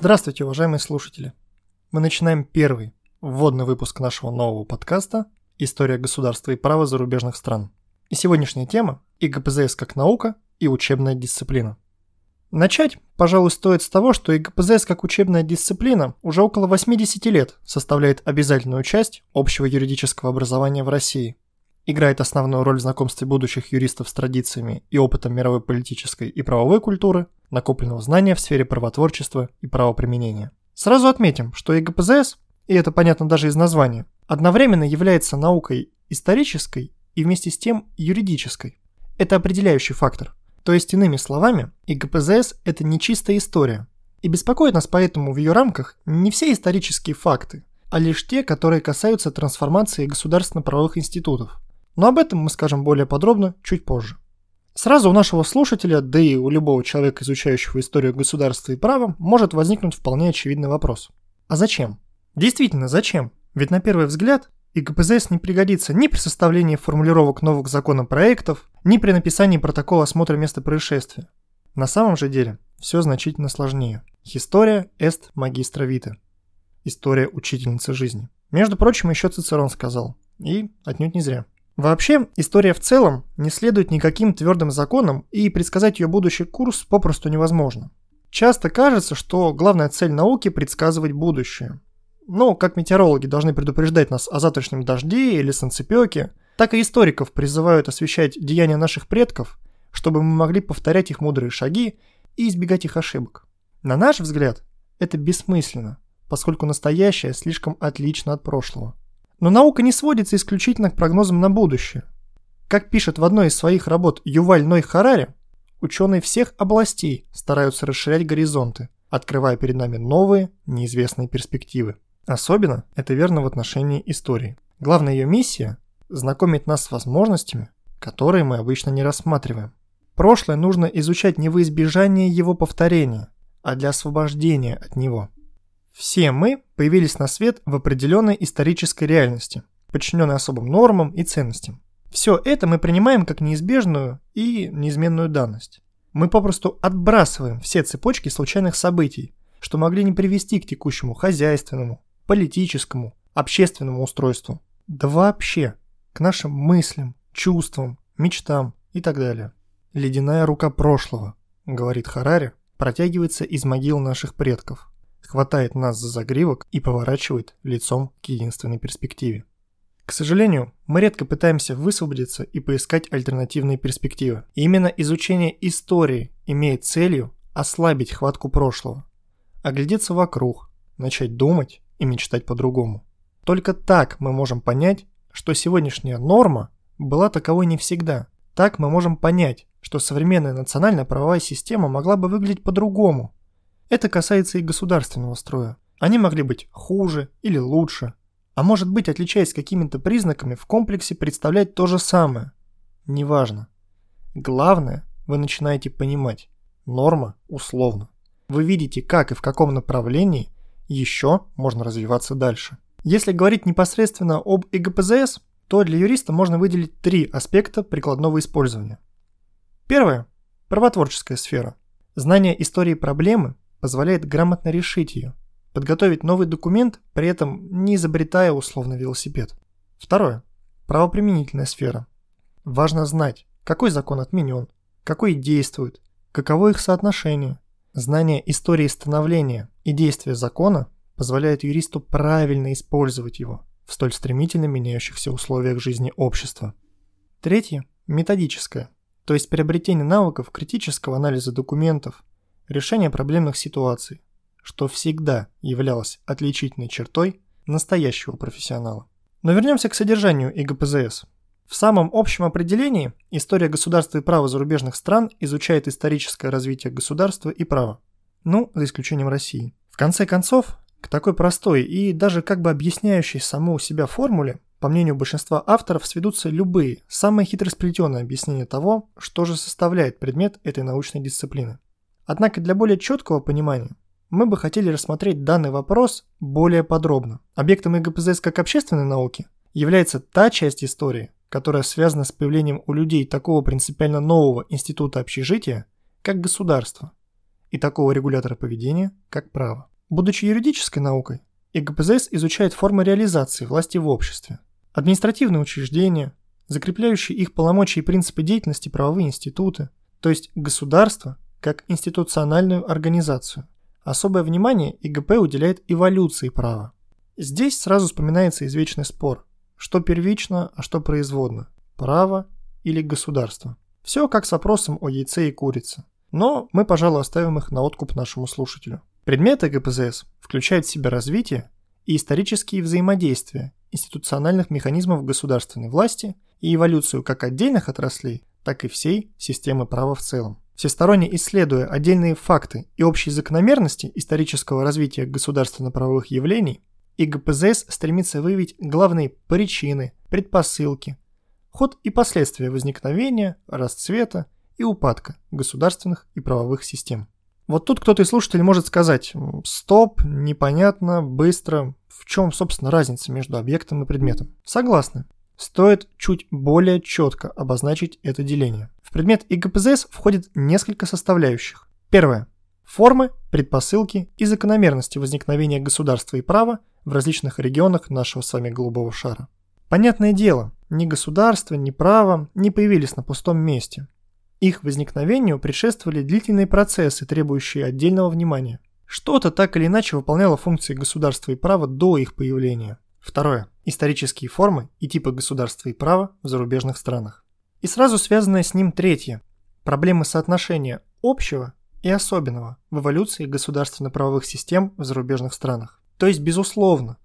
Здравствуйте, уважаемые слушатели! Мы начинаем первый вводный выпуск нашего нового подкаста «История государства и права зарубежных стран». И сегодняшняя тема – ИГПЗС как наука и учебная дисциплина. Начать, пожалуй, стоит с того, что ИГПЗС как учебная дисциплина уже около 80 лет составляет обязательную часть общего юридического образования в России – играет основную роль в знакомстве будущих юристов с традициями и опытом мировой политической и правовой культуры, накопленного знания в сфере правотворчества и правоприменения. Сразу отметим, что ЕГПЗС, и это понятно даже из названия, одновременно является наукой исторической и вместе с тем юридической. Это определяющий фактор. То есть, иными словами, ИГПЗС – это не чистая история. И беспокоит нас поэтому в ее рамках не все исторические факты, а лишь те, которые касаются трансформации государственно-правовых институтов – но об этом мы скажем более подробно чуть позже. Сразу у нашего слушателя, да и у любого человека, изучающего историю государства и права, может возникнуть вполне очевидный вопрос. А зачем? Действительно, зачем? Ведь на первый взгляд ИГПЗС не пригодится ни при составлении формулировок новых законопроектов, ни при написании протокола осмотра места происшествия. На самом же деле все значительно сложнее. История эст магистра вита. История учительницы жизни. Между прочим, еще Цицерон сказал. И отнюдь не зря. Вообще, история в целом не следует никаким твердым законам, и предсказать ее будущий курс попросту невозможно. Часто кажется, что главная цель науки – предсказывать будущее. Но как метеорологи должны предупреждать нас о завтрашнем дожде или солнцепеке, так и историков призывают освещать деяния наших предков, чтобы мы могли повторять их мудрые шаги и избегать их ошибок. На наш взгляд, это бессмысленно, поскольку настоящее слишком отлично от прошлого. Но наука не сводится исключительно к прогнозам на будущее. Как пишет в одной из своих работ Юваль Ной Харари, ученые всех областей стараются расширять горизонты, открывая перед нами новые, неизвестные перспективы. Особенно это верно в отношении истории. Главная ее миссия – знакомить нас с возможностями, которые мы обычно не рассматриваем. Прошлое нужно изучать не во избежание его повторения, а для освобождения от него – все мы появились на свет в определенной исторической реальности, подчиненной особым нормам и ценностям. Все это мы принимаем как неизбежную и неизменную данность. Мы попросту отбрасываем все цепочки случайных событий, что могли не привести к текущему хозяйственному, политическому, общественному устройству. Да вообще, к нашим мыслям, чувствам, мечтам и так далее. «Ледяная рука прошлого», — говорит Харари, протягивается из могил наших предков хватает нас за загривок и поворачивает лицом к единственной перспективе. К сожалению, мы редко пытаемся высвободиться и поискать альтернативные перспективы. И именно изучение истории имеет целью ослабить хватку прошлого, оглядеться вокруг, начать думать и мечтать по-другому. Только так мы можем понять, что сегодняшняя норма была таковой не всегда. Так мы можем понять, что современная национальная правовая система могла бы выглядеть по-другому, это касается и государственного строя. Они могли быть хуже или лучше, а может быть, отличаясь какими-то признаками, в комплексе представлять то же самое. Неважно. Главное, вы начинаете понимать. Норма условно. Вы видите, как и в каком направлении еще можно развиваться дальше. Если говорить непосредственно об ИГПЗС, то для юриста можно выделить три аспекта прикладного использования. Первое – правотворческая сфера. Знание истории проблемы позволяет грамотно решить ее, подготовить новый документ, при этом не изобретая условный велосипед. Второе. Правоприменительная сфера. Важно знать, какой закон отменен, какой действует, каково их соотношение. Знание истории становления и действия закона позволяет юристу правильно использовать его в столь стремительно меняющихся условиях жизни общества. Третье – методическое, то есть приобретение навыков критического анализа документов, решение проблемных ситуаций, что всегда являлось отличительной чертой настоящего профессионала. Но вернемся к содержанию ИГПЗС. В самом общем определении история государства и права зарубежных стран изучает историческое развитие государства и права. Ну, за исключением России. В конце концов, к такой простой и даже как бы объясняющей саму себя формуле, по мнению большинства авторов, сведутся любые, самые хитросплетенные объяснения того, что же составляет предмет этой научной дисциплины. Однако для более четкого понимания мы бы хотели рассмотреть данный вопрос более подробно. Объектом ИГПЗС как общественной науки является та часть истории, которая связана с появлением у людей такого принципиально нового института общежития, как государство. и такого регулятора поведения, как право. Будучи юридической наукой, ИГПЗС изучает формы реализации власти в обществе, административные учреждения, закрепляющие их полномочия и принципы деятельности правовые институты, то есть государство как институциональную организацию. Особое внимание ИГП уделяет эволюции права. Здесь сразу вспоминается извечный спор, что первично, а что производно – право или государство. Все как с вопросом о яйце и курице. Но мы, пожалуй, оставим их на откуп нашему слушателю. Предметы ГПЗС включают в себя развитие и исторические взаимодействия институциональных механизмов государственной власти и эволюцию как отдельных отраслей, так и всей системы права в целом. Всесторонне исследуя отдельные факты и общие закономерности исторического развития государственно-правовых явлений, и ГПЗС стремится выявить главные причины, предпосылки, ход и последствия возникновения, расцвета и упадка государственных и правовых систем. Вот тут кто-то из слушателей может сказать «стоп, непонятно, быстро, в чем, собственно, разница между объектом и предметом?» Согласны. Стоит чуть более четко обозначить это деление. В предмет ИГПЗС входит несколько составляющих. Первое. Формы, предпосылки и закономерности возникновения государства и права в различных регионах нашего с вами голубого шара. Понятное дело, ни государство, ни право не появились на пустом месте. Их возникновению предшествовали длительные процессы, требующие отдельного внимания. Что-то так или иначе выполняло функции государства и права до их появления. Второе. Исторические формы и типы государства и права в зарубежных странах. И сразу связанное с ним третье. Проблемы соотношения общего и особенного в эволюции государственно-правовых систем в зарубежных странах. То есть, безусловно,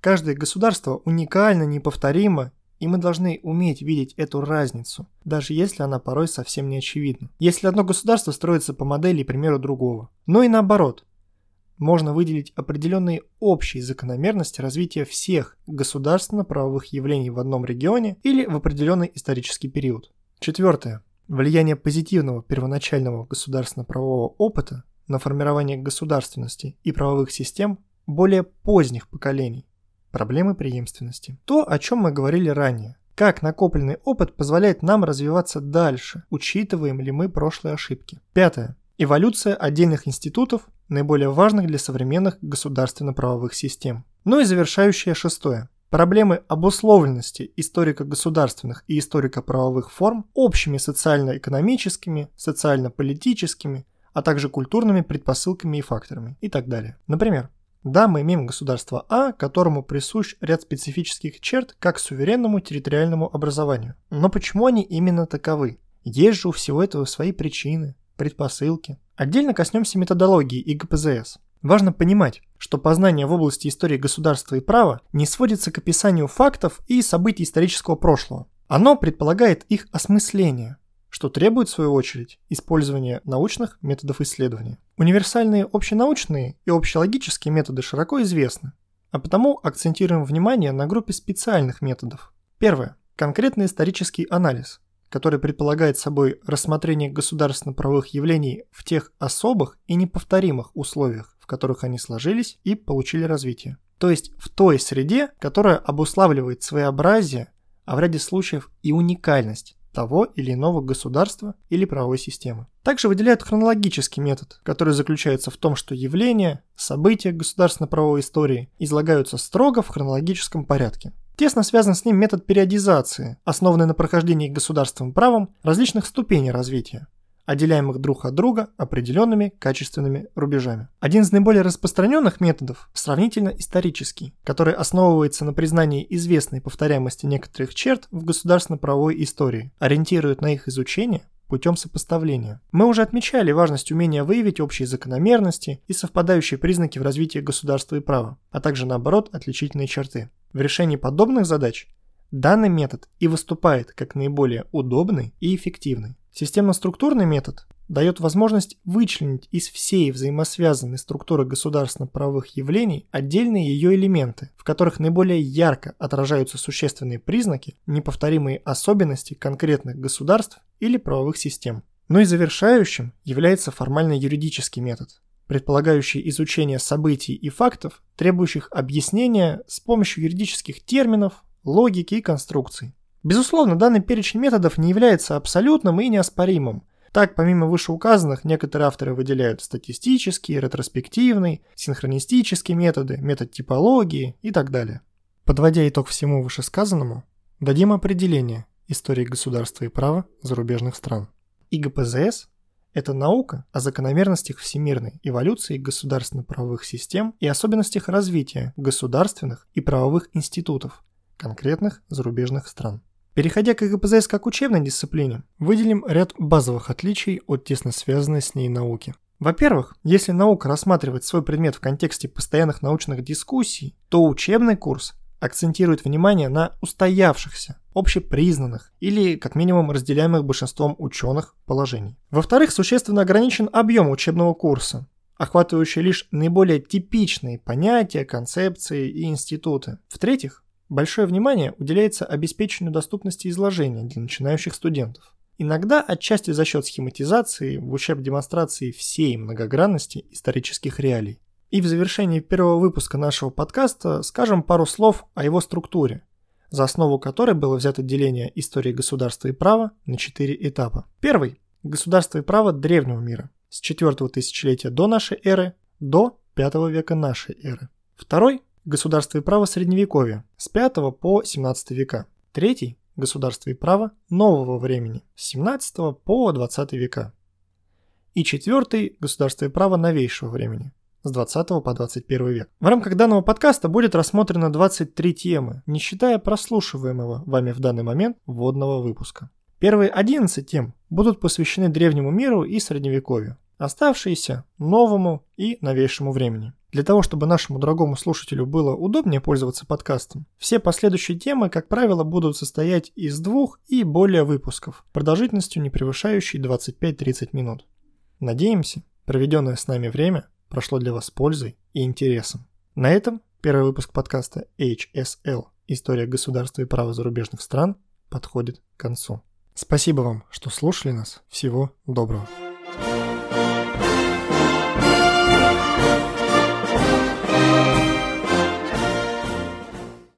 каждое государство уникально, неповторимо и мы должны уметь видеть эту разницу, даже если она порой совсем не очевидна. Если одно государство строится по модели и примеру другого. Но и наоборот. Можно выделить определенные общие закономерности развития всех государственно-правовых явлений в одном регионе или в определенный исторический период. Четвертое. Влияние позитивного первоначального государственно-правового опыта на формирование государственности и правовых систем более поздних поколений Проблемы преемственности. То, о чем мы говорили ранее. Как накопленный опыт позволяет нам развиваться дальше, учитываем ли мы прошлые ошибки. Пятое. Эволюция отдельных институтов, наиболее важных для современных государственно-правовых систем. Ну и завершающее шестое. Проблемы обусловленности историко-государственных и историко-правовых форм общими социально-экономическими, социально-политическими, а также культурными предпосылками и факторами и так далее. Например, да, мы имеем государство А, которому присущ ряд специфических черт как суверенному территориальному образованию. Но почему они именно таковы? Есть же у всего этого свои причины, предпосылки. Отдельно коснемся методологии и ГПЗС. Важно понимать, что познание в области истории государства и права не сводится к описанию фактов и событий исторического прошлого. Оно предполагает их осмысление, что требует, в свою очередь, использования научных методов исследования. Универсальные общенаучные и общелогические методы широко известны, а потому акцентируем внимание на группе специальных методов. Первое. Конкретный исторический анализ, который предполагает собой рассмотрение государственно-правовых явлений в тех особых и неповторимых условиях, в которых они сложились и получили развитие. То есть в той среде, которая обуславливает своеобразие, а в ряде случаев и уникальность того или иного государства или правовой системы. Также выделяют хронологический метод, который заключается в том, что явления, события государственно-правовой истории излагаются строго в хронологическом порядке. Тесно связан с ним метод периодизации, основанный на прохождении государственным правом различных ступеней развития, отделяемых друг от друга определенными качественными рубежами. Один из наиболее распространенных методов – сравнительно исторический, который основывается на признании известной повторяемости некоторых черт в государственно-правовой истории, ориентирует на их изучение путем сопоставления. Мы уже отмечали важность умения выявить общие закономерности и совпадающие признаки в развитии государства и права, а также наоборот отличительные черты. В решении подобных задач данный метод и выступает как наиболее удобный и эффективный. Системно-структурный метод дает возможность вычленить из всей взаимосвязанной структуры государственно-правовых явлений отдельные ее элементы, в которых наиболее ярко отражаются существенные признаки, неповторимые особенности конкретных государств или правовых систем. Но и завершающим является формально-юридический метод, предполагающий изучение событий и фактов, требующих объяснения с помощью юридических терминов, логики и конструкций. Безусловно, данный перечень методов не является абсолютным и неоспоримым, Так, помимо вышеуказанных, некоторые авторы выделяют статистический, ретроспективный, синхронистический методы, метод типологии и так далее. Подводя итог всему вышесказанному, дадим определение истории государства и права зарубежных стран. ИГПЗС – это наука о закономерностях всемирной эволюции государственно-правовых систем и особенностях развития государственных и правовых институтов конкретных зарубежных стран. Переходя к ИГПЗС как учебной дисциплине, выделим ряд базовых отличий от тесно связанной с ней науки. Во-первых, если наука рассматривает свой предмет в контексте постоянных научных дискуссий, то учебный курс акцентирует внимание на устоявшихся, общепризнанных или, как минимум, разделяемых большинством ученых положений. Во-вторых, существенно ограничен объем учебного курса, охватывающий лишь наиболее типичные понятия, концепции и институты. В-третьих, Большое внимание уделяется обеспечению доступности изложения для начинающих студентов. Иногда отчасти за счет схематизации в ущерб демонстрации всей многогранности исторических реалий. И в завершении первого выпуска нашего подкаста скажем пару слов о его структуре, за основу которой было взято деление истории государства и права на четыре этапа. Первый – государство и право древнего мира с 4 тысячелетия до нашей эры до 5 века нашей эры. Второй Государство и право Средневековья с 5 по 17 века. Третий – Государство и право нового времени с 17 по 20 века. И четвертый – Государство и право новейшего времени с 20 по 21 век. В рамках данного подкаста будет рассмотрено 23 темы, не считая прослушиваемого вами в данный момент вводного выпуска. Первые 11 тем будут посвящены древнему миру и средневековью, оставшиеся – новому и новейшему времени. Для того, чтобы нашему дорогому слушателю было удобнее пользоваться подкастом, все последующие темы, как правило, будут состоять из двух и более выпусков, продолжительностью не превышающей 25-30 минут. Надеемся, проведенное с нами время прошло для вас пользой и интересом. На этом первый выпуск подкаста HSL «История государства и права зарубежных стран» подходит к концу. Спасибо вам, что слушали нас. Всего доброго.